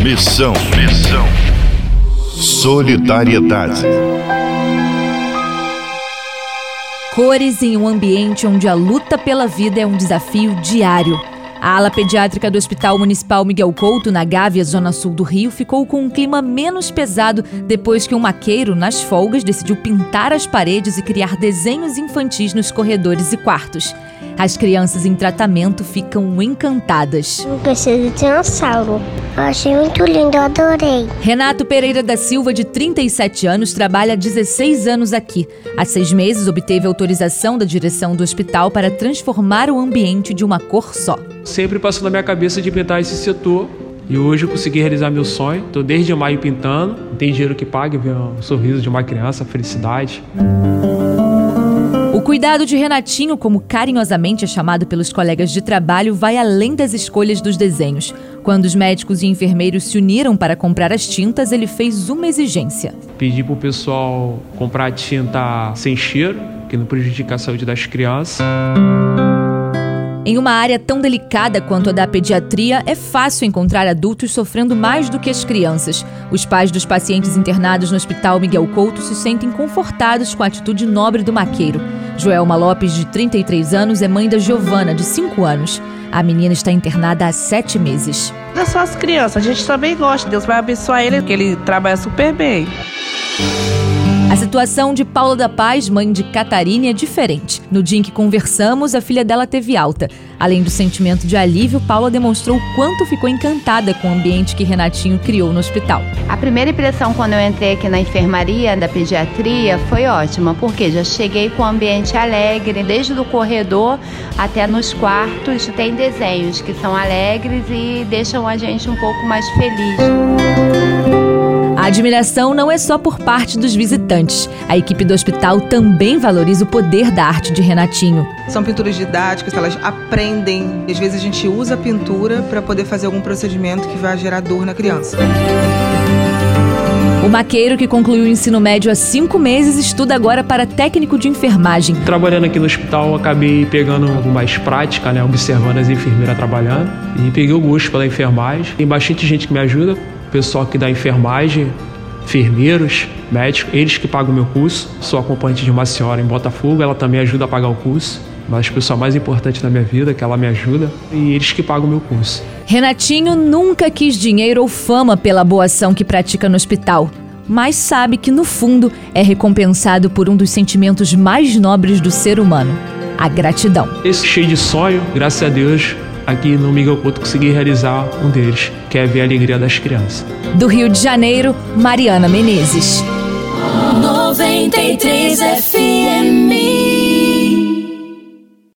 Missão, missão. Solidariedade. Cores em um ambiente onde a luta pela vida é um desafio diário. A ala pediátrica do Hospital Municipal Miguel Couto, na Gávea, zona sul do Rio, ficou com um clima menos pesado depois que um maqueiro, nas folgas, decidiu pintar as paredes e criar desenhos infantis nos corredores e quartos. As crianças em tratamento ficam encantadas. Eu preciso de dinossauro. Eu achei muito lindo, eu adorei. Renato Pereira da Silva, de 37 anos, trabalha há 16 anos aqui. Há seis meses, obteve autorização da direção do hospital para transformar o ambiente de uma cor só. Sempre passou na minha cabeça de pintar esse setor e hoje eu consegui realizar meu sonho. Estou desde maio pintando. Não tem dinheiro que pague ver o sorriso de uma criança, a felicidade. O cuidado de Renatinho, como carinhosamente é chamado pelos colegas de trabalho, vai além das escolhas dos desenhos. Quando os médicos e enfermeiros se uniram para comprar as tintas, ele fez uma exigência. Pedi para o pessoal comprar tinta sem cheiro, que não prejudica a saúde das crianças. Em uma área tão delicada quanto a da pediatria, é fácil encontrar adultos sofrendo mais do que as crianças. Os pais dos pacientes internados no Hospital Miguel Couto se sentem confortados com a atitude nobre do maqueiro. Joelma Lopes, de 33 anos, é mãe da Giovana, de 5 anos. A menina está internada há sete meses. Não só as crianças, a gente também gosta. Deus vai abençoar ele, porque ele trabalha super bem. A situação de Paula da Paz, mãe de Catarina, é diferente. No dia em que conversamos, a filha dela teve alta. Além do sentimento de alívio, Paula demonstrou o quanto ficou encantada com o ambiente que Renatinho criou no hospital. A primeira impressão quando eu entrei aqui na enfermaria da pediatria foi ótima, porque já cheguei com um ambiente alegre, desde o corredor até nos quartos tem desenhos que são alegres e deixam a gente um pouco mais feliz. A admiração não é só por parte dos visitantes. A equipe do hospital também valoriza o poder da arte de Renatinho. São pinturas didáticas, elas aprendem. Às vezes a gente usa a pintura para poder fazer algum procedimento que vai gerar dor na criança. O maqueiro, que concluiu o ensino médio há cinco meses, estuda agora para técnico de enfermagem. Trabalhando aqui no hospital, acabei pegando mais prática, né, observando as enfermeiras trabalhando. E peguei o gosto pela enfermagem. Tem bastante gente que me ajuda, pessoal aqui da enfermagem, enfermeiros, médicos, eles que pagam o meu curso. Sou acompanhante de uma senhora em Botafogo, ela também ajuda a pagar o curso. Mas a pessoa mais importante da minha vida, que ela me ajuda, e eles que pagam o meu curso. Renatinho nunca quis dinheiro ou fama pela boa ação que pratica no hospital, mas sabe que no fundo é recompensado por um dos sentimentos mais nobres do ser humano: a gratidão. Esse cheio de sonho, graças a Deus, aqui no Miguel Couto consegui realizar um deles, que é ver a alegria das crianças. Do Rio de Janeiro, Mariana Menezes. 93 FM